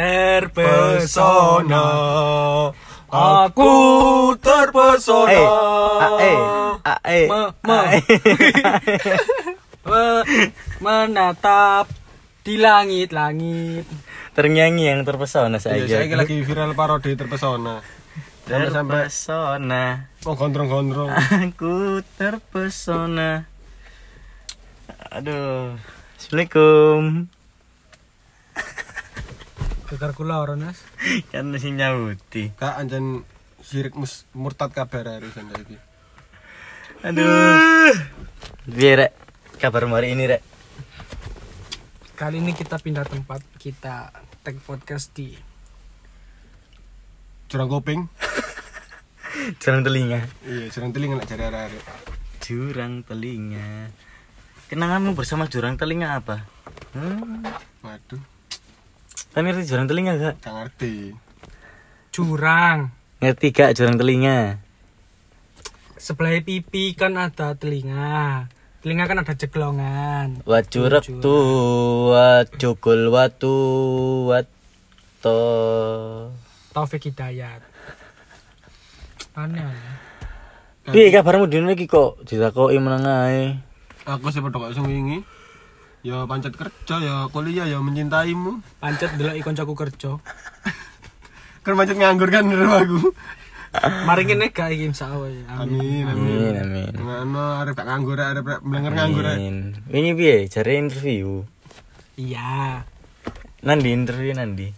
terpesona. Aku terpesona. Eh, ae, ae, Me, me. ae. Me- menatap di langit-langit. Ternyanyi yang terpesona Iya, saya. saya lagi viral parodi terpesona. Terpesona. mau gondrong-gondrong. Aku terpesona. Aduh. Assalamualaikum. Gegar kula ora, Nas. Kan masih nyauti. Kak anjen sirik mus, murtad kabar hari iki. Aduh. Biar rek. Kabar hari ini rek. Kali ini kita pindah tempat, kita tag podcast di Curang kuping. Jurang telinga. Iya, curang telinga lek jare arek-arek. Jurang telinga. Kenanganmu bersama jurang telinga apa? Hmm. Waduh, Kan ngerti jurang telinga gak? gak ngerti. jurang. Ngerti gak jurang telinga? Sebelah pipi kan ada telinga. Telinga kan ada jeglongan. Wat jurak tu, wat cukul watu, wat to. Taufik Hidayat. Aneh. aneh. Piye kabarmu dino iki kok ditakoki meneng ae? Aku sih padha kok sing wingi. Ya pancet kerja, ya kuliah, ya mencintaimu. Pancet delok ikon koncoku kerja. Kan pancet nganggur kan dari aku. Mari ngene gak iki insyaallah ya. Amin. Amin, amin. Amin amin. Ngono arep gak nganggur, arep melenger nganggur. Amin. Wingi piye jare interview? Iya. Nandi interview nandi.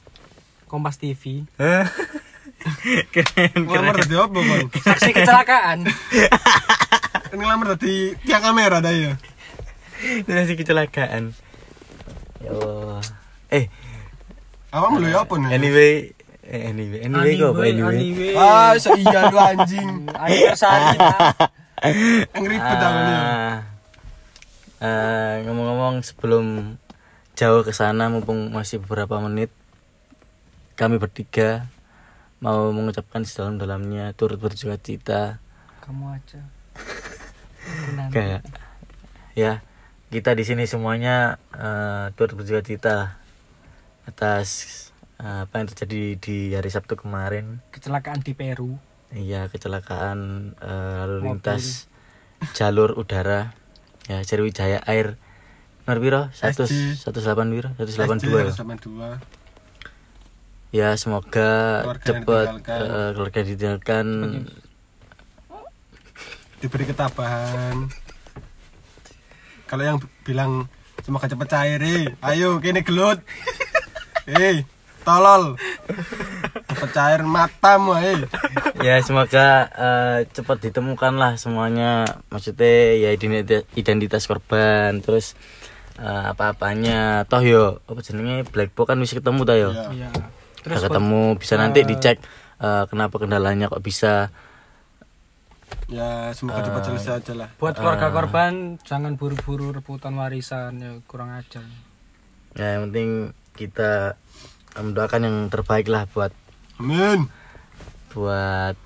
Kompas TV. Hah? keren Ngelamar dadi apa, Kon? Saksi kecelakaan. Kan ngelamar dadi tiang kamera dah ya. Itu masih kecelakaan. Ya Allah. Eh, Awakmu lho ya apa nih? anyway, eh, anyway, anyway kok apa anyway? anyway. Ah, iya lu anjing. Anniversary Pak. Yang ribet nih. Ah, eh, ngomong-ngomong sebelum jauh ke sana mumpung masih beberapa menit kami bertiga mau mengucapkan sedalam-dalamnya turut bersuka cita Kamu aja. Kayak ya kita di sini semuanya eh, turut bersuka cita atas eh, apa yang terjadi di hari Sabtu kemarin Kecelakaan di Peru. Iya kecelakaan eh, lalu lintas jalur udara ya Sriwijaya Air piro? Satu delapan dua. ya? 182. Ya semoga cepat keluarga ditinggalkan. Diberi ketabahan. Kalau yang bilang semoga cepat cair, eh. ayo kini gelut. Eh, tolol. Cepat cair matamu, eh. ya semoga eh, cepat ditemukan lah semuanya. Maksudnya ya identitas, identitas korban terus eh, apa-apanya. Toh yo apa jenenge black box kan bisa ketemu ta yo. Iya. Terus ketemu bisa nanti dicek eh, kenapa kendalanya kok bisa Ya, semoga cepat selesai aja lah. buat keluarga korban jangan buru-buru rebutan warisan ya kurang ajar. ya yang penting kita mendoakan yang terbaik lah buat Amin. buat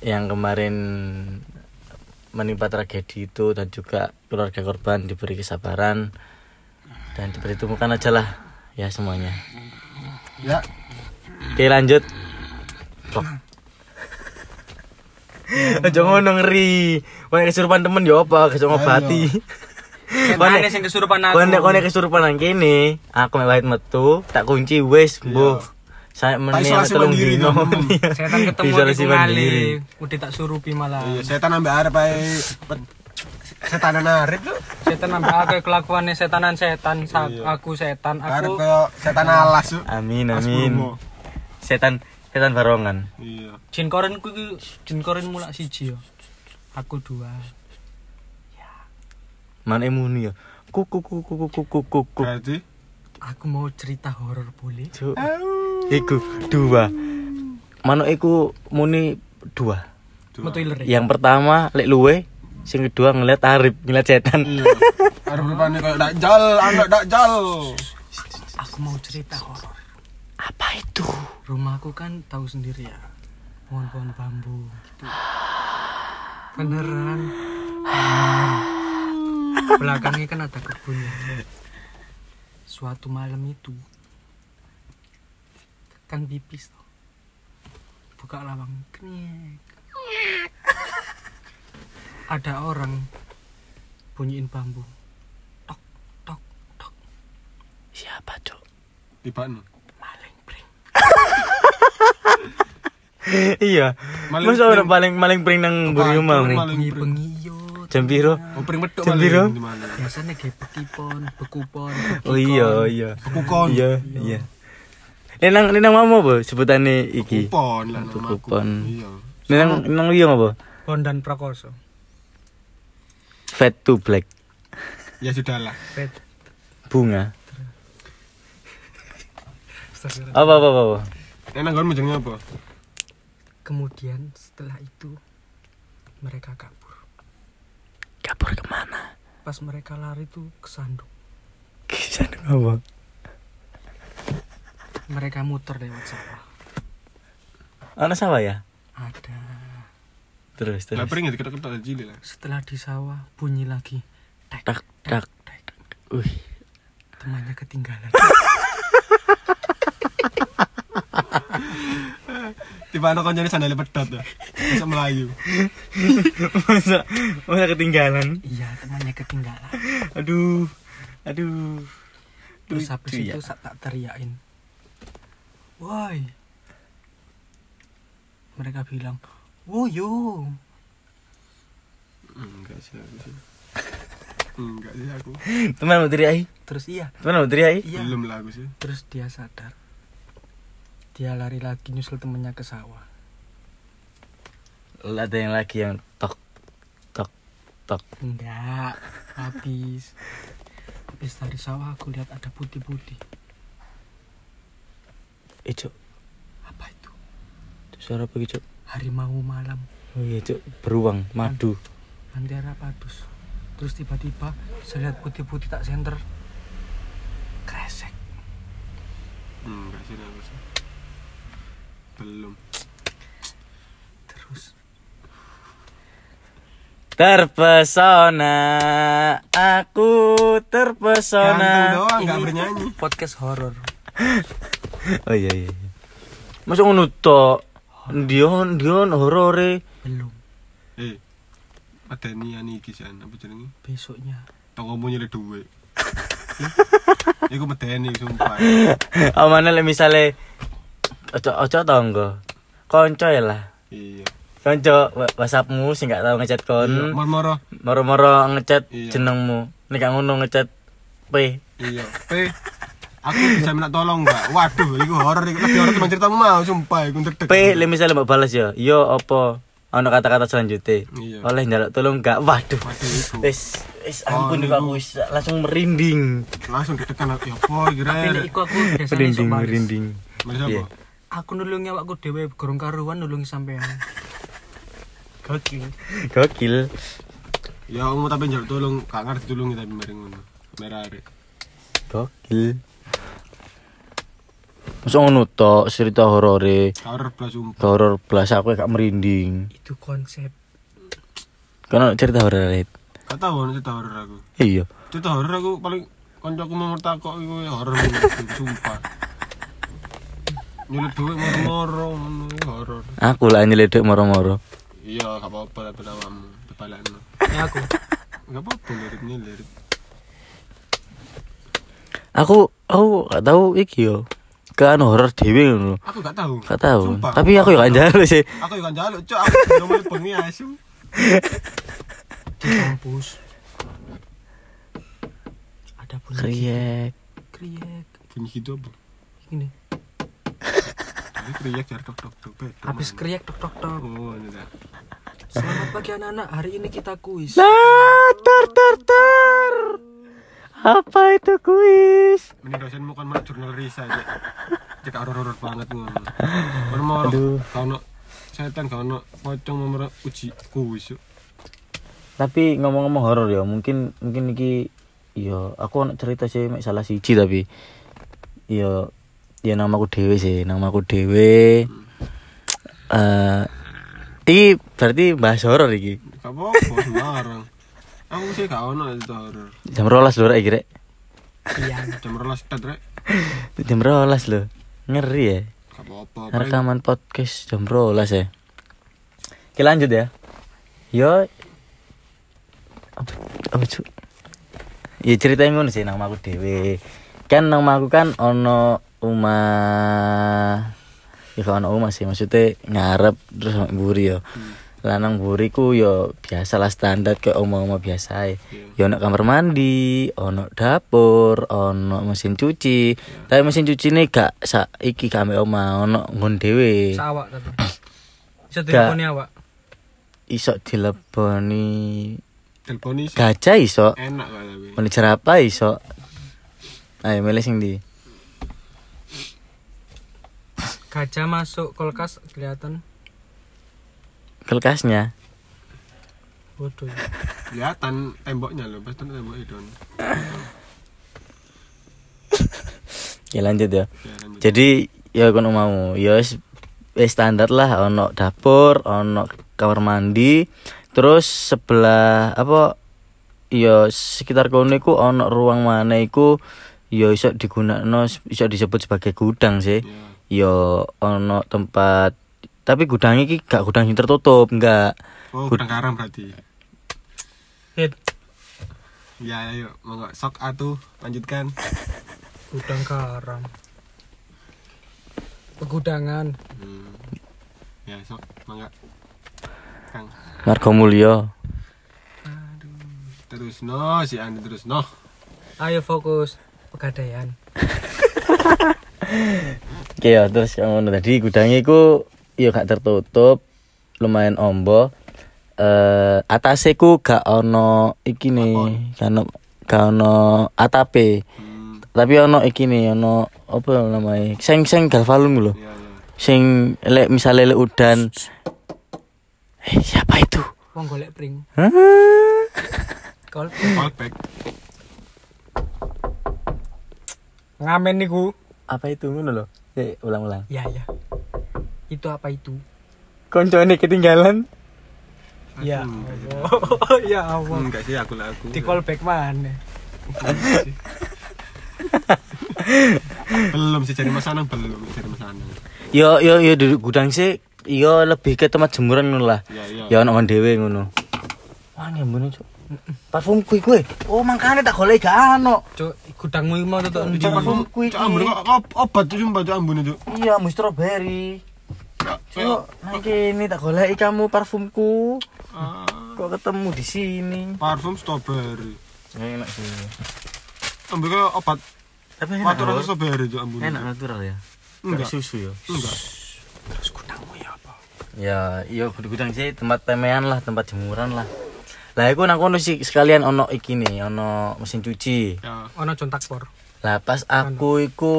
yang kemarin menimpa tragedi itu dan juga keluarga korban diberi kesabaran dan diperhitungkan aja lah ya semuanya Ya, oke lanjut Kok. Aja ngono ngeri. Wah kesurupan temen ya apa, kesurupan ngobati. Kene sing kesurupan aku. Kone kone kesurupan nang kene, aku mek wahid metu, tak kunci wis, mbuh. Saya meneh isolasi telung dino. temen. Setan ketemu di ngali. Udah tak surupi malah. iya, setan ambek arep ae setanan arep tuh. Setan nambah aku kelakuannya setanan setan, Iya. aku setan, Arep aku koyo setan alas. Amin amin. Setan setan barongan. Iya. jin koren ku iki jin koren mulak siji ya. Aku dua. Man emuni ya. Kuku kuku kuku kuku kuku. Berarti Aku mau cerita horor boleh? Cuk. Iku dua. Manuk iku muni dua. Iler. Yang pertama lek luwe, sing kedua ngeliat Arif, ngeliat setan. iya. Rupane koyo dakjal, anak dakjal. Aku mau cerita horor. Apa itu? Rumahku kan tahu sendiri ya. Pohon-pohon bambu gitu. Beneran. Belakangnya kan ada kebun. Suatu malam itu kan pipis tuh buka lawang kniek ada orang bunyiin bambu tok tok tok Siapa, nih maling pring iya. Masa pring. orang paling maling pring nang mburi? Maling pring. bengi yo Jam piro? oh pring medok Jam maling piro? biasanya kayak bekipon bekupon Oh iya, iya. Kukon. Iya, iya. Ini nang ini nang mama apa sebutane iki? kupon lah nama aku Kupon. iya Ini nang nang liya apa? Bondan Prakoso Fat to black. ya sudahlah Pet Bunga. Apa apa apa? apa? Enak kan jenenge apa kemudian setelah itu mereka kabur Kabur ke mana? pas mereka lari tuh kesandung Kisah apa? mereka muter lewat sawah Ana sawah ya? ada Terus terus. pring ya ketok-ketok cilik lah setelah di sawah bunyi lagi tek Tak tak. tek Wih. temannya ketinggalan tiba anak kancane sandale pedot ya bisa melayu masa masa ketinggalan. iya temannya ketinggalan Aduh. Aduh. terus habis ya. itu sa- tak teriakin woi mereka bilang woyo enggak sih aku sih enggak sih aku Teman mau teriak. terus iya Teman mau teriak. iya belum lah aku sih terus dia sadar dia lari lagi nyusul temennya ke sawah Lah ada yang lagi yang tok tok tok. enggak habis habis dari sawah aku lihat ada putih-putih Eh, Cuk. apa itu Cuk, Suara apa gitu, Cuk? harimau malam Oh iya, Cuk. Beruang, madu. Antara padus terus tiba-tiba saya lihat putih-putih tak senter kresek enggak sih aku sih belum terus Terpesona, aku terpesona. doang enggak Ini bernyanyi podcast horor Oh iya iya. iya. Masa ngono tok? Dion dion horore. belum eh ada nian iki sih apa jenenge besoknya toko punya le duwe Iku medeni sumpah. Amane lek misale ojo ojo tangga. Kanca ya lah. Iya. Wa- WhatsAppmu sing gak tau ngechat Iya, kon. Moro-moro. Moro-moro ngechat Iya. jenengmu. Nek gak ngono ngechat P. Iya. P. Aku bisa minta tolong enggak? Waduh, iku horor iku lebih horor teman ceritamu mau sumpah iku ndedek. P lek misale mbak balas ya. Yo apa? Ono kata-kata selanjutnya. Iya. Oleh njaluk tolong gak? Waduh. Wis wis ampun Oh, aku wis langsung merinding. Langsung aku ya apa kira. tapi iku aku biasanya Merinding merinding. Mas apa? Aku nulungi awakku dhewe gorong karuan nulungi sampean gokil Gokil. Ya kamu tapi njaluk tolong, gak ngerti tulungi tapi mari ngono. Merah arek. Gokil. Masa ngono tok cerita horore. Horor blas sumpah. Horor blas aku gak merinding. itu konsep Kan cerita horor Rit. Gak tau ono cerita horor aku. Iya. Cerita horor aku paling kancaku mau takok iku horor sumpah. Duit moro-moro horor. Aku lah nyeledek moro-moro. Iya, gak apa-apa tapi awakmu dibalekno. ya aku Gak apa-apa lirik lirik. Aku aku gak tahu iki yo. Kan horor dhewe ngono. Aku gak tahu. Gak tahu. Sumpah. Tapi aku yo gak njaluk sih. Aku juga njaluk, cok. Aku ngomong bengi asu. di kampus ada bunyi Kriek. kriek Bunyi gitu apa? ini Tapi kriak jar tok tok tok. habis kriek tok tok tok Oh, ini dah. selamat pagi anak-anak hari ini kita kuis Lah, tar tar tar. Apa itu kuis? Ini dosenmu kan mana jurnal risa aja. Cek horor-horor banget ngono. Moro-moro. Aduh. Kalau setan kalau pocong mau uji kuis. Tapi ngomong-ngomong horor ya, mungkin mungkin iki ya aku ana cerita sih salah siji tapi ya ya namaku dhewe sih, namaku dhewe. Eh iki berarti bahas horor iki. Gak apa-apa. Aku sih gak ono cerita horor. Jam 12 lho rek iki rek. iya Jam rolas tet rek. Jam 12 lho. Ngeri ya. Gak apa-apa. rekaman podcast jam rolas ya Oke lanjut ya Yo apa apa cu ya ceritanya ngono sih nama aku dewe kan nama aku kan ono umah ya kalau ono umah sih maksudnya ngarep terus sama buri yo. Lanang buriku yo biasa lah standar kayak omah-omah biasa ae. yo ono kamar mandi ono dapur ono mesin cuci. Tapi mesin cuci ini gak sa iki kame omah ono ngon dewe Sawak tapi. Bisa Gak. teleponnya awak. iso dileboni. Telepon sih. Gajah iso. Enak kok tapi. Iso. Ayo milih sing di Gajah masuk kulkas kelihatan. kulkasnya Waduh. Kelihatan temboknya loh, pasti tembok itu. ya lanjut ya Ya, lanjut. jadi ya kon mau ya wis wis standar lah ono dapur ono kamar mandi terus sebelah apa ya sekitar kono iku ono ruang mana iku ya iso digunakno iso disebut sebagai gudang sih Ya. Ya ono tempat tapi gudang iki gak gudang yang tertutup enggak Oh, gudang garam berarti. Hit. Ya, ayo, monggo sok atuh lanjutkan. Gudang garam. Pegudangan. Hmm. Ya, sok mangga. Kang. Margo Mulyo Terus no, si Andi terus no. Ayo fokus. Pegadaian. Oke ya terus yang ngono tadi gudangnya iku ya gak tertutup lumayan ombo eh atase ku gak ono iki nih gak ono gak ono atape Hmm. tapi ono iki nih ono apa namanya seng seng galvalum lho Ya, ya. sing lek misalnya lek udan eh siapa itu Wong golek pring. Kol Callback. Ngamen niku. apa itu ngono lho ya ulang-ulang Ya ya. Itu apa itu? koncone ketinggalan Ya Allah. ya Allah. Enggak sih aku lah aku. Di callback mana? belum sih cari masanang belum cari masanang. yo yo yo di gudang sih yo lebih ke tempat jemuran ngono lah Ya, ya. ya ono dhewe ngono wah ngembune cuk parfum kuwi kuwi oh makane tak golek gak ono Cuk, gudangmu iki mau tutuk? Cuk, parfum kuwi Cuk, ambune kok obat tuh sumpah tuh ambune tuh. iya mu strawberry. Cuk nang kene tak goleki kamu parfumku. Ah, kok ketemu di sini? Parfum strawberry. enak sih. Ambune obat. Tapi enak strawberry tuh ambune. enak natural ya? Enggak. Susu ya? Enggak. Terus gudangmu ya apa? ya iya gudang sih tempat pemean lah tempat jemuran lah lah iku nang kono sih sekalian ono iki nih ono mesin cuci Ya. Ono contak por. Lah pas aku iku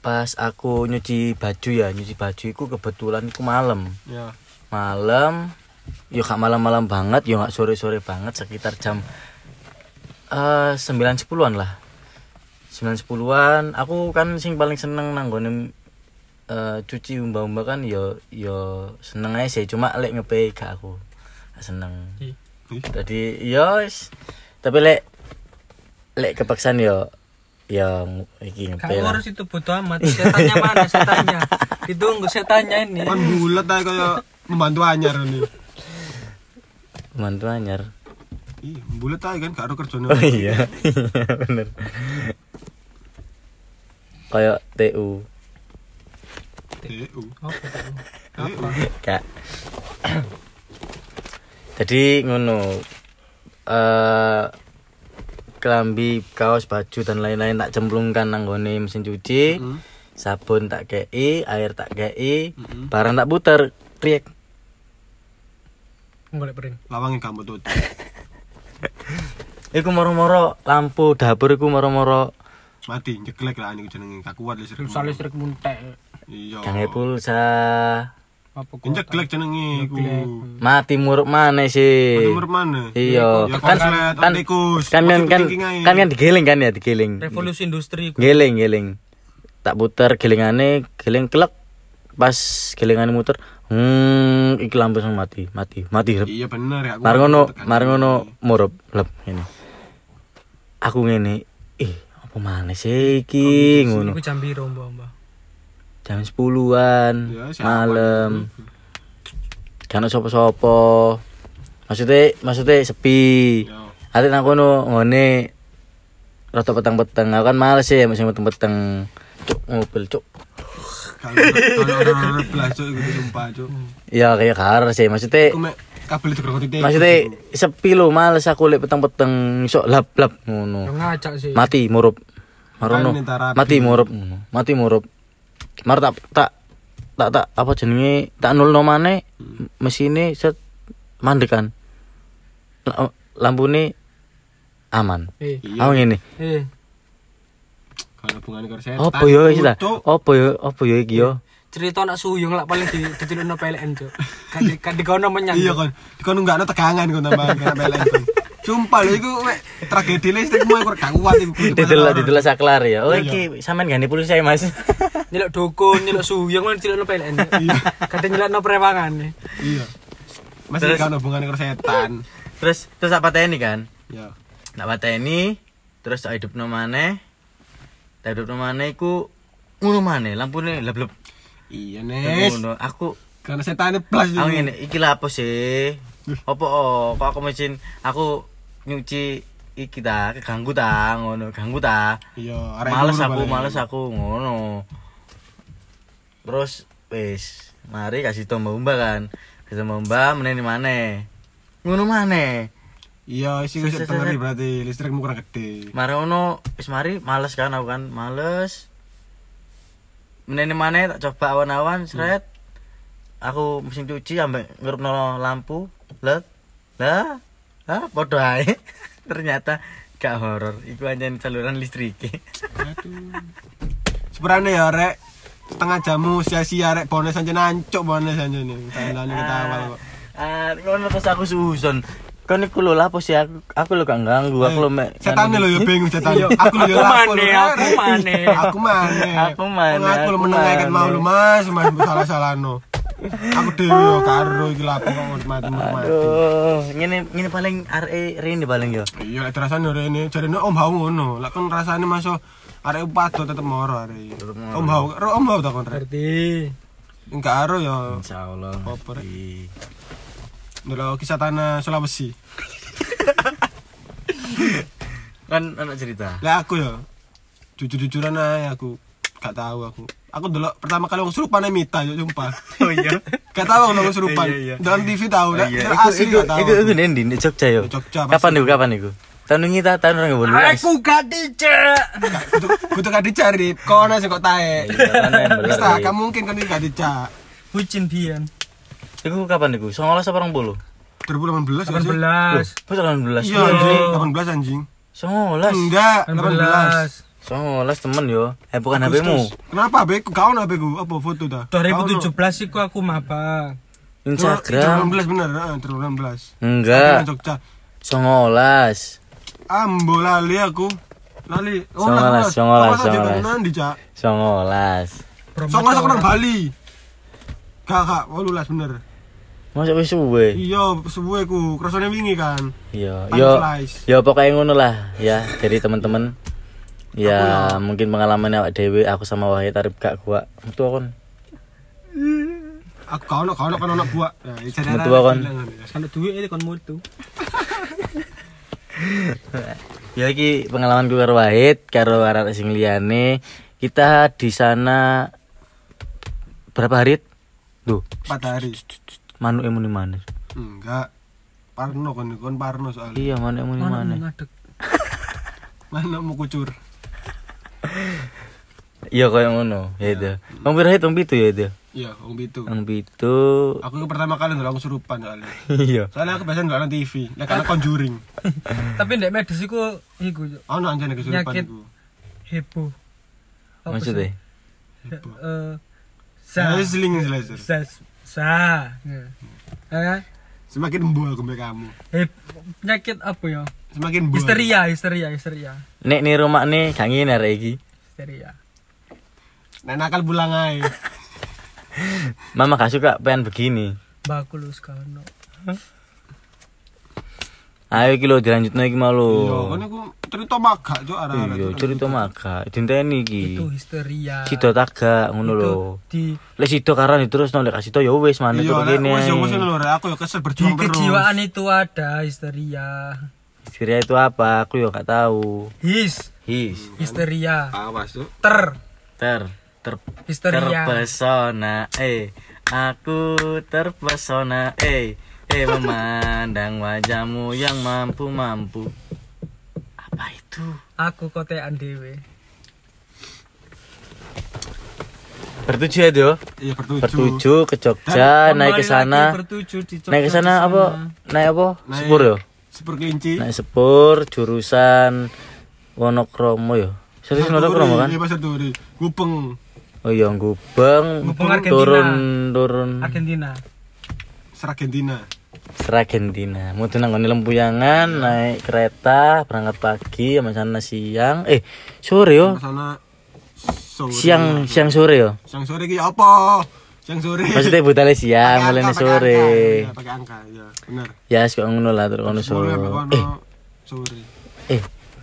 pas aku nyuci baju ya, nyuci baju iku kebetulan iku malam. Ya. Malam yo gak malam-malam banget, yo gak sore-sore banget sekitar jam eh 9 10-an lah. 9 10-an aku kan sing paling seneng nanggone eh cuci umba-umba kan yo yo seneng aja sih, cuma lek ngepe gak aku. Gak seneng. Ih. Ih. Jadi yo wis. tapi lek lek kepaksaan yo ya iki Gak ngepe lah. ngurus itu bodo amat. Setannya mana setannya? Ditunggu setannya ini. Kan bulat aja kayak membantu anyar nih. Mantu anyar. Iya, bulat aja kan gak ada. Oh iya, iya bener. Kayak TU, TU. Apa. Kak. Jadi ngono. Eh kelambi, kaos, baju dan lain-lain tak cemplungkan nang gone mesin cuci. Hmm. Sabun tak kei, air tak kei, Mm-mm. barang tak puter, riek. Golek pring. Lawangnya kamu tuh. Iku moro-moro lampu dapur iku moro-moro Mati, nyeklek lah ini jenenge gak kuat listrik. Pulsa listrik muntek. Iya. gange pulsa. Nyeklek jenenge iku. Mati murup mana sih? Nomor mana? Iya, Ya kan kan kan kan kan, kan kan digeling kan ya digeling. Revolusi industri ku. Geling geling. Tak puter gelingane, geling klek. Pas gelingane muter, hmm iki lampu langsung mati, mati, mati. Iya bener ya. Mari ngono, ini. ngono murup lep ini. Aku ngene, ih apa mana sih iki ngono. Iku jam Mbak? Jam 10-an Ya, malam. kan sopo-sopo maksudnya maksudnya sepi. Yo. ate nang kono ngone rada peteng-peteng. Aku kan males ya masih peteng-peteng. Cuk mobil cuk. Kalau kalau orang belas cuk sumpah cuk. ya kayak kar sih maksudnya Aku mek kabel itu kerokot maksudnya sepi lo males aku lek peteng-peteng. Sok lap-lap ngono. Yang ngacak sih. mati murup. Marono. Kan mati murup ngono. mati murup mar tak tak tak tak apa jenenge tak nulno maneh mesine set mandek kan La- lampune aman Eh, Iya. aku ngene eh. Kalau hubungan karo setan. opo yo iki ta opo yo opo yo iki yo Cerita anak suyung lah paling di ditilokno PLN, Cuk. Kan di kan dikono menyang. Iya kon. Kon enggak ada tegangan kon tambah kena PLN. Sumpah lho iku tragedi listrikmu aku gak kuat iku. ditelok ditelok saklar ya oh iki sampean gani pulsa saya mas Nyelok dukun, nyelok suyung kan ditilokno PLN. Iya. Kadang nyelokno prewangan. Iya. Masih kan hubungan karo setan. terus terus apa teni kan Ya. nak pateni terus tak hidupno maneh tak hidupno maneh iku ngono maneh lampune leb-leb Iya, Nes. aku Karena setannya plus aku ini. ngene iki lha apa sih apa oh kok aku mesin aku nyuci iki ta keganggu ta ngono ganggu ta. Iya, males aku males aku ngono. Terus wis mari kasih tombol mbak kan. Kasih tombol mbak meneni maneh ngono maneh Iya, isi wis tengeri berarti listrikmu kurang gede. mari ngono wis mari males kan aku kan males. Meneni maneh tak coba awan-awan seret aku mesin cuci ambek ngerupno lampu let lah ah podo ae ternyata gak horor iku hanya saluran listrik Aduh. Sebenarnya ya, Rek. Setengah jamu sia-sia rek bones aja nancuk bones aja nih. Tandane ketawa kok. ah ngono terus aku susun kan iku lho lapo sih aku aku lho gak ganggu aku lho mek Setan lho ya bingung setan. Aku lho ya Aku lapo lho, aku maneh. Aku maneh. Aku Wong Aku lho aku menengaken mau lu Mas, Mas salah-salahno. Aku dhewe yo karo iki lapo kok mati mati. aduh ngene ngene paling arek rene paling yo Iya, lek rasane rene jarene Om Hau ngono. Lek kon rasane masuk arek padha tetep moro arek. Om Hau, ro Om Hau ta kon. Berarti Enggak aro ya. insyaallah Apa, Rek? Ndelok kisah tanah Sulawesi. kan anak cerita Lah aku ya jujur-jujuran aja aku gak tahu aku. Aku dulu pertama kali wong surupan Mita yo sumpah. oh iya Gak tahu wong surupan. Iya, iya. Dalam TV tahu Oh, iya. Iku asli iku gak tahu. iku iku nendi di Jogja yo. Di Jogja. Kapan iku kapan iku? Tahun ini ta tahun 2012. aku gak dicek. Kudu kudu gak dicari. Kono sing kok tae. Iya, Rek. kamu mungkin kan gak dicak. Bucin bian. Iku kapan iku? 19 apa 20? 2018 gak sih? 18. Pas 18. Iya anjing, 18 anjing. 19. Enggak, 18. 18. 19 temen yo. Eh bukan Agustus. HP-mu. Kenapa be? Kau HP ku? Apa foto ta? 2017 iku aku maba. Instagram. 2018 bener, heeh, 2018. Enggak. Jogja. 19. Ambo lali aku. Lali. Songolas, songolas, songolas. songolas. Nanti, Cak. 19. Songolas aku nang Bali. Gak, gak, 18 bener. Masa wis suwe? Iya, suwe ku, krasane wingi kan. Iya, yo, flies. yo pokoknya ngono lah ya dari teman-teman. Ya, Aku mungkin pengalaman awak dewe aku sama Wahid Arif gak gua. Metu kon. Aku kau nak kau nak kan anak buah. Nah, Metu kon. Kan duit ini kon mutu. Ya iki pengalaman gue karo Wahid karo arek sing liyane. Kita di sana berapa hari? Duh, Empat hari. manuk emu di mana? Enggak. Parno kon, kon parno soalnya. Iya, manuk emu di Mana. Mana mau kucur? Iya koyo ngono, ya itu. Wong pira hitung pitu ya itu. Iya, wong itu. Wong pitu. Aku pertama kali ndelok kesurupan soalnya. Iya. Soalnya aku biasa ndelok TV, lek ana conjuring. Tapi ndek medis iku iku. Ono anjane kesurupan Nyakit. iku. heboh. Apa Maksudnya? sih? Eh sa seling slicer. sa sa. Eh Semakin mbuh aku mbek kamu. hep penyakit apa ya? Semakin mbuh. Histeria, histeria, histeria. Nek nih rumah nih gak ngene arek iki. Histeria. Nek nakal pulang ae. Mama gak suka pengen begini. Baku lu sekarang. Ayo iki lho dilanjutno iki mau Iya, kan iku cerita magak cuk arek-arek. Iya, cerita maga. Dinteni iki. Itu histeria. Sido tagak ngono Itu lho. di Lek sido karan terus lek kasih ya wis manut Iya, kok lek kene. wis yo wis lho, Rek. aku yo kesel di berjuang terus. kejiwaan itu ada histeria. Histeria itu apa? Aku yo gak tahu. His, His. histeria. Awas cuk. Ter, Ter ter histeria. terpesona eh aku terpesona eh eh memandang wajahmu yang mampu mampu apa itu Aku kotean dewe. bertujuh ya Dio Iya bertujuh. bertujuh ke Jogja naik ke sana lagi bertujuh di Jogja naik ke sana apa naik apa Naik- sepur ya Sepur kelinci. naik sepur jurusan Wonokromo ya serius Wonokromo kan Iya, Pasar Duri. Gupeng. oh iya Gubeng Gubeng Argentina. turun turun Argentina. Seragentina. Seragentina. Mau nang ngene lempuyangan, naik kereta, berangkat pagi, sama sana siang. Eh, sore yo. Sana sore. Siang siang sore yo. Siang sore ki apa? Siang sore. Maksudnya budale siang, mulai angka, sore. angka. Iya, Pakai angka, ya. Benar. Ya, kok ngono lah terus ngono sore. Eh, sore. eh,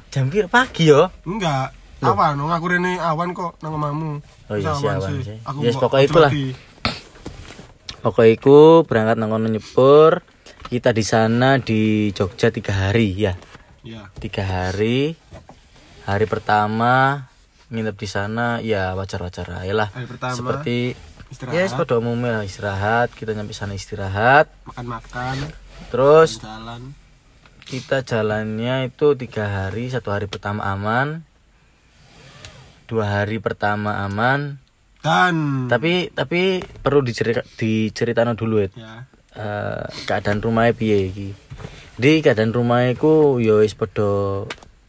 jam piro pagi yo? Enggak. Awan, nang aku rene awan kok nang omamu. Oh iya, si awan sih. Aku Yes, pokoknya itulah. lagi. Pokoknya iku berangkat nang kono nyepur. Kita di sana di Jogja tiga hari ya. Iya. Tiga hari. Hari pertama nginep di sana ya wajar-wajar aja lah. Hari pertama Seperti istirahat, Ya, pada umumnya istirahat. Kita nyampe sana istirahat. makan-makan, Terus jalan. kita jalannya itu tiga hari. Satu hari pertama aman. Dua hari pertama aman. Dan Tapi tapi perlu dicerita diceritakan dulu ya. ya. Eh, keadaan rumahnya piye iki. Di keadaan rumahnya ku yo wis padha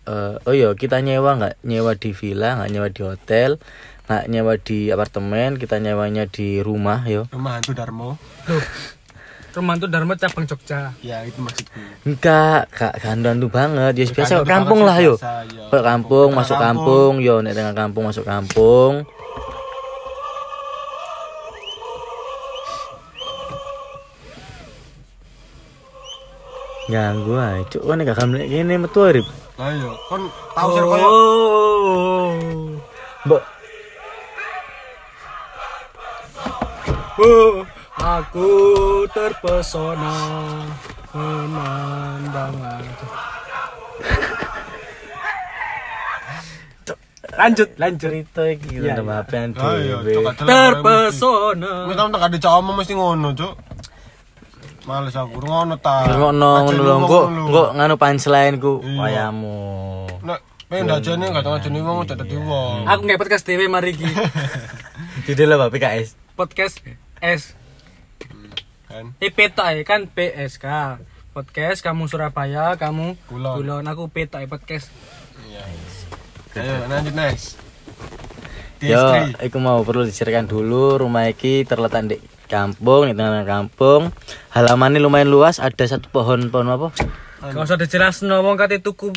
eh, oh iya kita nyewa nggak nyewa di villa nggak nyewa di hotel nggak nyewa di apartemen kita nyewanya di rumah yo Rumah hantu Darmo. Loh. Rumah itu Dharma cabang Jogja. Ya, itu maksudku. Enggak, kak gandan tuh banget. Ya biasa kampung lah yo. Kok kampung, Tengah masuk kampung. kampung, yo nek tengah kampung masuk kampung. Ganggu ae, cuk. Kan gak kamlek kene metu arep. Lah yo, kon tahu sih koyo Oh. Mbok Oh, aku terpesona pemandangan. lanjut, lanjut. cerita iki Iya, iya. apa yang Lah yo, dhewe. lah, Terpesona. Wis tau tak ada cowok mesti ngono, Cuk. Males aku ngono ta. Ngono ngono lu. kok nganu punchline ku Iya. wayamu. Nek pengen dajane gak tau ajene wong cak dadi wong. Aku nggak podcast dewe mari ki. Judul apa PKS? Podcast S Kan. Eh peta ya kan PSK. Podcast kamu Surabaya, kamu Kulon. Kulon. Aku peta ya podcast. Iya. Ayo lanjut next. Yo, DS3. iku mau perlu diceritakan dulu rumah iki terletak di kampung, di tengah kampung. Halamannya lumayan luas, ada satu pohon pohon apa? Gak usah dijelasin wong kate tuku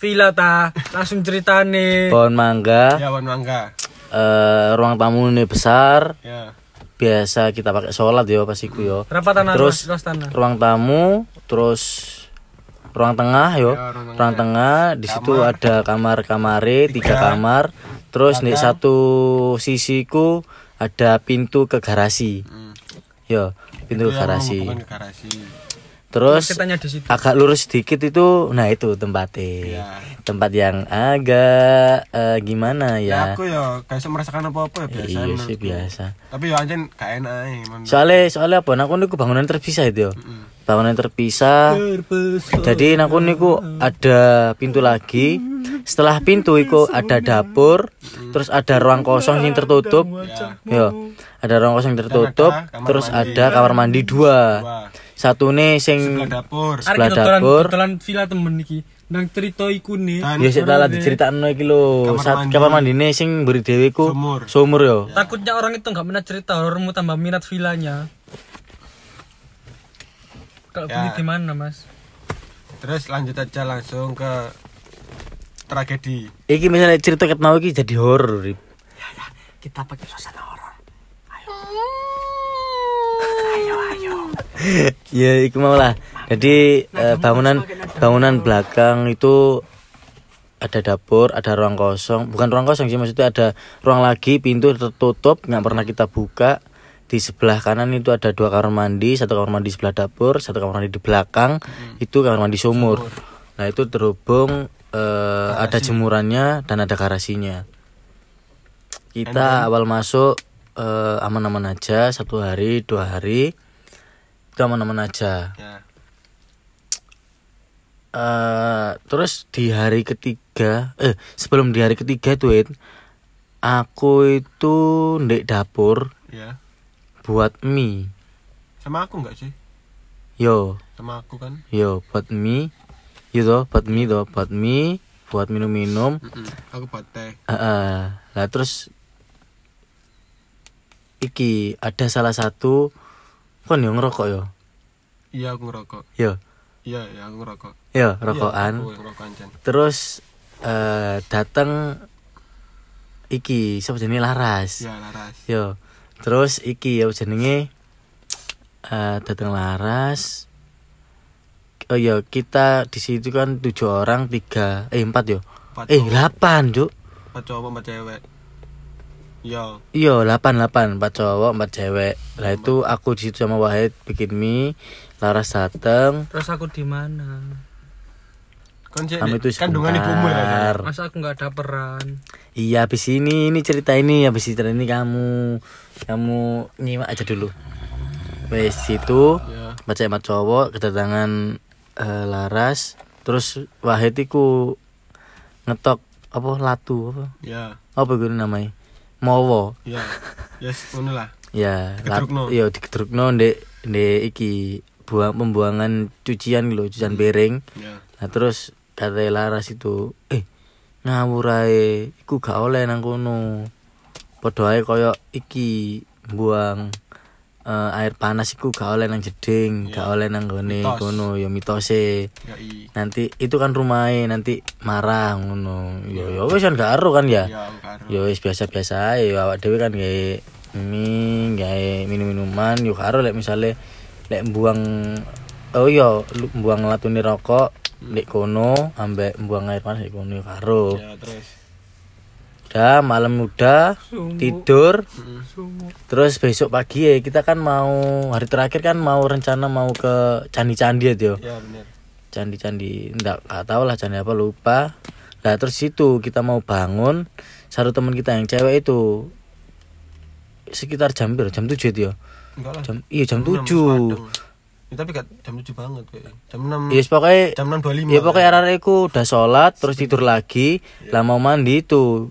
villa ta, langsung ceritane. Pohon mangga. Ya wan mangga. Eh, ruang tamu ini besar. Ya. Biasa kita pakai sholat yo pas iku yo. Tanah Terus luas tanah? ruang tamu, terus ruang tengah yo. Ya, ruang tengah. ruang tengah di situ ada kamar-kamare, tiga kamar. Terus di satu sisiku ada pintu ke garasi. Hmm. Yo, pintu Itu garasi. ke garasi. Terus Ceritanya di situ. agak lurus sedikit itu, nah itu tempatnya. Ya. Tempat yang agak eh, gimana Ya ya? aku ya iso merasakan apa-apa ya biasa. iya sih biasa. Tapi ya anjen gak enak. Soalnya soalnya apa? Nah, Aku niku bangunan terpisah itu. yo. Mm. Bangunan terpisah. Jadi aku niku ada pintu lagi. Setelah pintu itu ada dapur, terus ada ruang kosong yang tertutup. Ya. Yo, ada ruang kosong yang tertutup, ada terus mandi. ada kamar mandi dua. Wah, Satu nih sing sebelah dapur. Sebelah dapur. dodolan villa temen iki. Nang cerita iku nih. Ya sik tak lah diceritakno iki lho. Kamar Saat mandi. kamar mandine sing mburi dhewe ku Sumur. sumur yo. Takutnya orang itu nggak pernah cerita horormu tambah minat villanya. Kalau Ya. beli di mana mas? Terus lanjut aja langsung ke tragedi. Iki misalnya cerita ket mau iki jadi horor. Rip. Kita pakai suasana horor. Ya iku mau lah. Jadi eh, bangunan bangunan belakang itu ada dapur, ada ruang kosong, bukan ruang kosong sih maksudnya ada ruang lagi, pintu tertutup, nggak pernah kita buka. Di sebelah kanan itu ada dua kamar mandi, satu kamar mandi sebelah dapur, satu kamar mandi di belakang, itu kamar mandi sumur. Nah itu terhubung eh, ada jemurannya dan ada garasinya. Kita awal masuk eh, aman-aman aja, satu hari, dua hari itu aman-aman aja. Ya. eh terus di hari ketiga eh sebelum di hari ketiga tuh aku itu ndek dapur Ya. buat mie Sama aku enggak sih? yo Sama aku kan. yo buat mie yo toh buat mie toh buat mie buat minum-minum Mm-mm. Aku buat teh. Eh, eh. lah terus iki ada salah satu kon yang ngerokok yo Iya aku ngerokok. yo Iya, ya aku ngerokok. yo Iya, rokokan ngerokok anjen. terus eh datang iki siapa jenenge Laras Iya, laras. yo terus iki ya jenenge eh datang Laras oh iya kita di situ kan tujuh orang tiga eh empat yo Empat eh delapan cuk empat cowok, empat cewek. Iya. iya delapan delapan empat cowok empat cewek lah itu aku di situ sama Wahid bikin mie Laras dateng Terus aku di mana? Kan itu kandungan ibumu ya. sebentar Masa aku nggak ada peran? Iya habis ini ini cerita ini habis cerita ini kamu kamu nyimak aja dulu. Wes situ Ya. baca emat cowok kedatangan eh, Laras terus Wahid iku ngetok apa latu apa Ya. apa gue namanya Mowo Ya. Yes, ngono lah. ya Digedrukno. iya digedrukno ndek ndek iki buang pembuangan cucian lho cucian piring Ya. Nah terus kata Laras itu, eh ngawur ae, iku gak oleh nang kono. Padha ae koyo iki buang eh, air panas iku gak oleh nang jeding, gak oleh nang gone kono ya mitose. Ya. Nanti itu kan rumahnya nanti marah ngono. Ya ya wis kan gak ero kan ya. Ya, karo. Ya wis biasa-biasa ae awak dhewe kan gawe mie, gawe minum-minuman yo karo lek misale lek buang oh iya buang latune rokok lek kono ambek buang air panas lek kono yo karo. Ya, terus. Udah malam udah tidur Mm-mm. Sumur. terus besok pagi ya kita kan mau hari terakhir kan mau rencana mau ke candi-candi ya Tio. Ya, bener. candi-candi enggak gak tahu lah candi apa lupa lah terus situ kita mau bangun satu teman kita yang cewek itu sekitar jam berapa jam tujuh itu ya Enggak lah. jam iya jam enam tujuh. Ya, tapi gak jam 7 banget kayak. Jam 6. Iya pokoknya Jam 6.25. ya pokoknya arek-arekku udah sholat terus tidur lagi lah mau mandi itu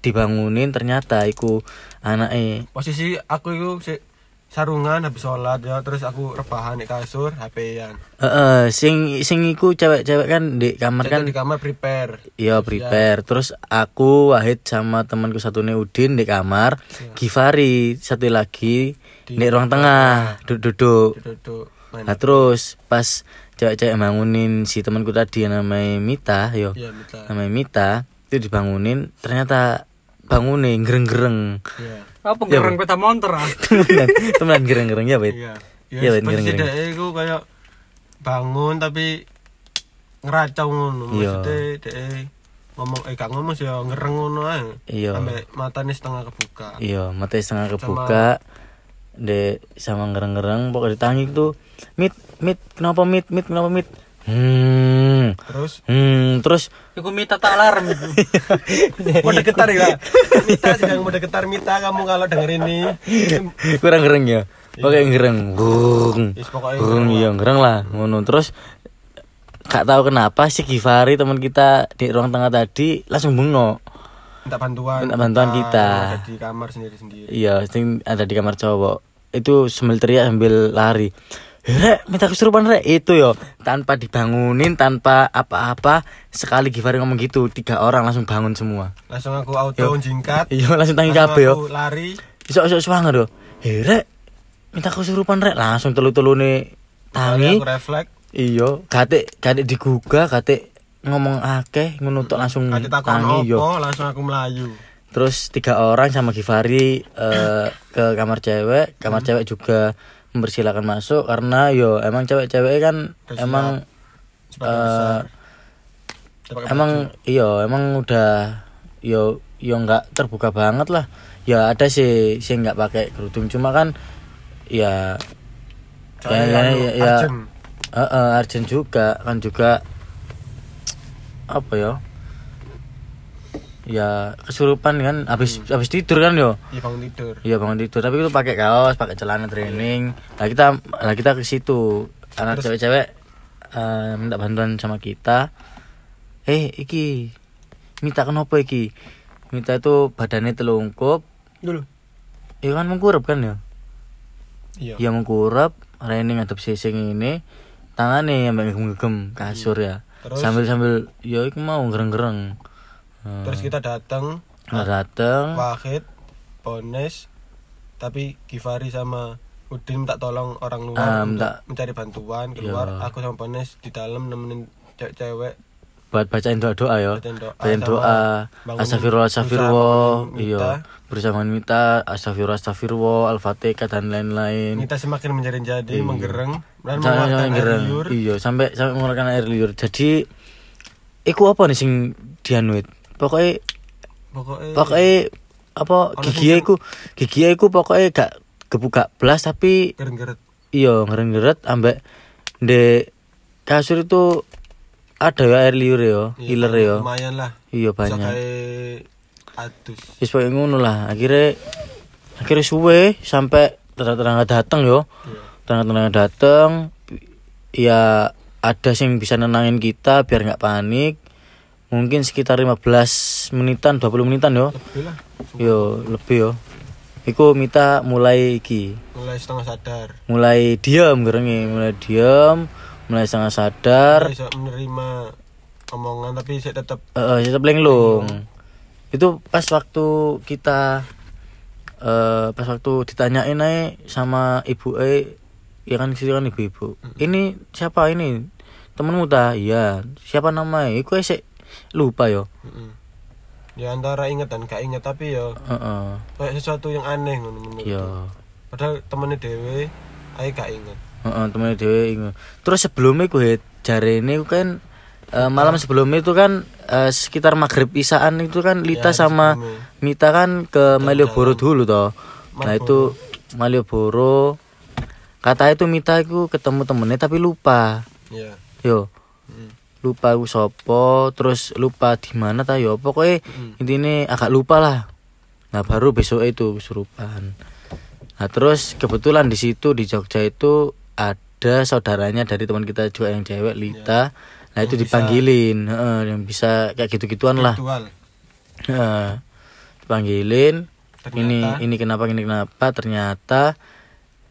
dibangunin ternyata iku anaknya Posisi aku itu si sarungan habis sholat ya terus aku rebahan di kasur HP-an. Heeh, sing sing iku cewek-cewek kan di kamar Kan kan di kamar prepare. Iya prepare. Terus aku Wahid sama temanku satu Udin di kamar. Givari satu lagi di, ruang tengah duduk-duduk. Duduk main. Nah terus pas cewek-cewek bangunin si temanku tadi yang namanya Mita, yo minta. namanya Mita itu dibangunin ternyata bangunin gereng-gereng. Iya. Apa ngereng peta motor ah? temenan temenan gereng-gereng ya Wahid. Iya. Ya, posisi gereng-gereng. dhek iku kayak bangun tapi ngeracau ngono. Iya. Maksudnya dhek ngomong eh gak ngomong sih ya ngereng ngono ae. Iya. Sampai matanya setengah kebuka. Iya, mata setengah kebuka. De sama ngereng-ngereng pokoknya ditangi tuh. Mit, mit, kenapa mit, mit, kenapa mit? Hmm. Terus Hmm, terus Iku minta tak alarm itu. mode getar ya. Mita sedang mode getar Mita kamu kalau denger ini. kurang gereng ya. Pakai gereng. Pokoknya Gurung iya, gereng lah. Ngono terus gak tahu kenapa si Givari teman kita di ruang tengah tadi langsung bengok. minta bantuan. Minta bantuan kita. Ada di kamar sendiri-sendiri. Iya, ada di kamar cowok. Itu sambil teriak sambil lari. "Eh, Rek, minta kesurupan rek itu yo tanpa dibangunin tanpa apa-apa sekali Givari ngomong gitu tiga orang langsung bangun semua Langsung aku auto jingkat. iya langsung tangi kabeh yo aku lari. Isok swanger yo. Hei rek, minta kesurupan rek langsung telu telu nih Tangi. Aku refleks. Iya, kate kate digugah, kate ngomong akeh ngono tok langsung takon tangi yo. langsung aku melayu. Terus tiga orang sama Givari eh, ke kamar cewek, kamar cewek juga mempersilahkan masuk karena yo emang cewek-cewek kan emang eh, pakai emang iya emang udah yo yo nggak terbuka banget lah. Ya ada sih sih nggak pakai kerudung. Cuma kan ya ya Soalnya ya, anu, ya, ya. Urgent. eh, eh, urgent juga kan juga apa ya ya kesurupan kan habis habis tidur kan yo Iya bangun tidur. Iya bangun tidur, tapi itu pakai kaos, pakai celana training. Nah kita, nah kita ke situ. Anak cewek-cewek eh, minta bantuan sama kita. Eh, iki minta kenapa iki? Minta itu badannya telungkup, Dulu. ya kan mengkurap kan ya? Iya. Ya mengkurap, training ngadep sising ini, tangannya yang ngegem kasur ya. Terus? Sambil sambil, ya iki mau gereng-gereng. Hmm. Terus kita datang, Nah, dateng, Wahid, Bones, tapi Givari sama Udin minta tolong orang luar Ah, untuk minta- mencari bantuan keluar. Iya. Aku sama Bones di dalam nemenin cewek-cewek buat bacain doa-doa ya. Bacain doa Bacain doa. Astagfirullah, bangunin Iya. Mita. Berusaha Mita, astagfirullah, astagfirullah, Al-Fatihah dan lain-lain. kita semakin menjadi-jadi, Iya. menggereng dan mengeluarkan air liur. Iya, sampai sampai mengeluarkan air liur. Jadi iku apa nih sing dianuit? Pokoknya Pokoknya pokoknya apa gigi iku gigi iku pokoknya gak kebuka belas tapi gereng-geret. iya ngeren-ngeret ambek de kasur itu ada ya air liur ya, Iya, iler ya. Lumayan lah. Iya banyak. adus. Wis pokoke ngono lah. Akhirnya akhirnya suwe sampai terang-terang datang yo. Iya. Terang-terang datang ya ada yang bisa nenangin kita biar nggak panik. Mungkin sekitar 15 menitan, 20 menitan yo. Lebih lah. Yo, lebih yo. Iku Mita mulai iki, Mulai setengah sadar. mulai diam gerenge, mulai diam, mulai sangat sadar. Bisa menerima omongan tapi saya tetap Eh, tetap lenglung. Itu pas waktu kita eh pas waktu ditanyain aja sama ibu eh ya kan situ kan ibu-ibu. Ini siapa ini? Temenmu ta? Iya. Siapa namanya? Iku sih lupa yo. Mm-mm. ya antara inget dan gak inget tapi ya Heeh. kayak sesuatu yang aneh ngono Iya. padahal temennya dewe ayo gak inget Heeh, temen dhewe ingat. Terus sebelumnya gue jare ini kan eh, malam sebelumnya itu kan eh, sekitar maghrib isaan itu kan Lita Ya, sama sebelumnya. Mita kan ke Malioboro dulu toh. Nah Malioboro. itu Malioboro kata itu Mita itu ketemu temennya tapi lupa. ya Yo, Mm. Lupa aku sopo, terus lupa di mana ta yo. Pokoknya Mm. intinya agak lupa lah. Nah baru besok itu kesurupan. Nah terus kebetulan di situ di Jogja itu ada saudaranya dari teman kita juga yang cewek Lita. Nah itu Yang bisa- dipanggilin, heeh, yang bisa kayak gitu-gituan lah. Virtual. Heeh. dipanggilin. Ternyata- Ini ini kenapa ini kenapa? Ternyata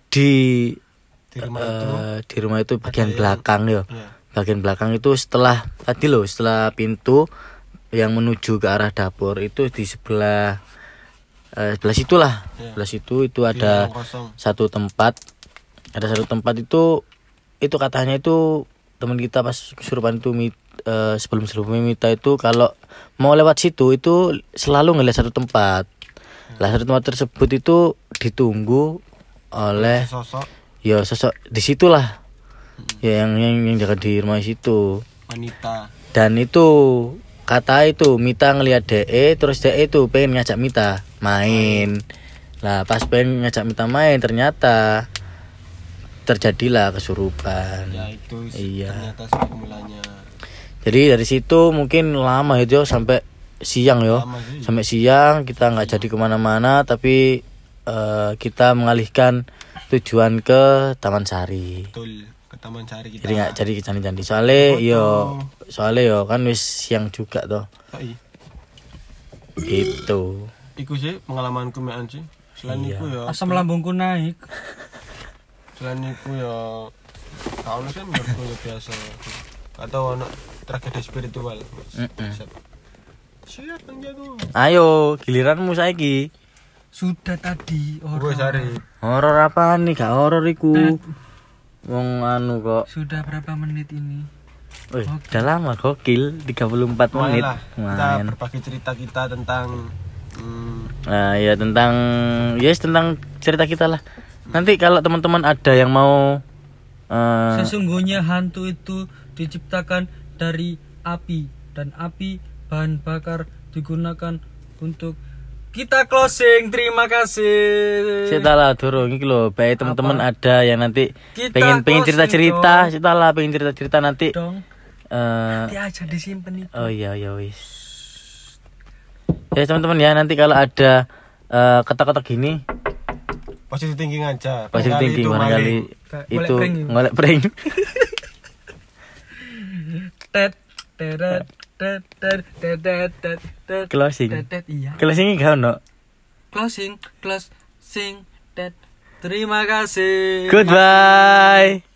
di di rumah itu eh, di rumah itu bagian yang- belakang yo. ya Bagian belakang itu setelah tadi loh setelah pintu yang menuju ke arah dapur itu di sebelah eh, sebelah situlah. Ya. Sebelah situ itu ada satu tempat. Ada satu tempat itu itu katanya itu teman kita pas kesurupan itu mit, eh, sebelum sebelumnya Mita itu kalau mau lewat situ itu selalu ngeliat satu tempat. Lah satu tempat tersebut itu ditunggu oleh sosok. Ya sosok di situlah ya yang yang yang jaga di rumah situ. Wanita. Dan itu kata itu Mita ngelihat DE terus DE itu pengen ngajak Mita main. Lah pas pengen ngajak Mita main ternyata terjadilah kesurupan. Ya itu Iya. ternyata mulanya jadi dari situ mungkin lama itu sampai siang yo. Sampai siang kita nggak jadi ke mana-mana tapi eh, kita mengalihkan tujuan ke Taman Sari. Betul taman cari kita. Jadi nggak jadi ke candi-candi soalnya yo soalnya yo kan wis siang juga toh. Oh, iya. itu iku sih pengalamanku mean sih selain Iya. iku ya Asam lambungku naik. selain iku ya tahun sih menurutku ya biasa. Atau anak tragedi spiritual. Mm-mm. siap siap penjago ayo giliranmu saiki. Sudah tadi gue horor. sari horor apa nih? Gak horor iku wong anu kok Sudah berapa menit ini? Wih, udah lama gokil 34 menit Lumayan lah kita Lumayan. berbagi cerita kita tentang hmm, Nah, ya tentang yes tentang cerita kita lah. nanti kalau teman-teman ada yang mau eh, Sesungguhnya hantu itu diciptakan dari api dan api bahan bakar digunakan untuk kita closing. Terima kasih. Sita lah durung iki lho, baik teman-teman ada yang nanti Kita pengen pengen closing cerita-cerita, Sita lah pengen cerita-cerita nanti Dong. eh Nanti aja disimpan itu. oh iya iya wis. Ya teman-teman ya nanti kalau ada eh, kata-kata gini Positive thinking aja. positif thinking. Golek itu prank itu. ngolek prank. Tet teret Closing. iya. Closing gak ono. Closing closing. Terima kasih. Goodbye.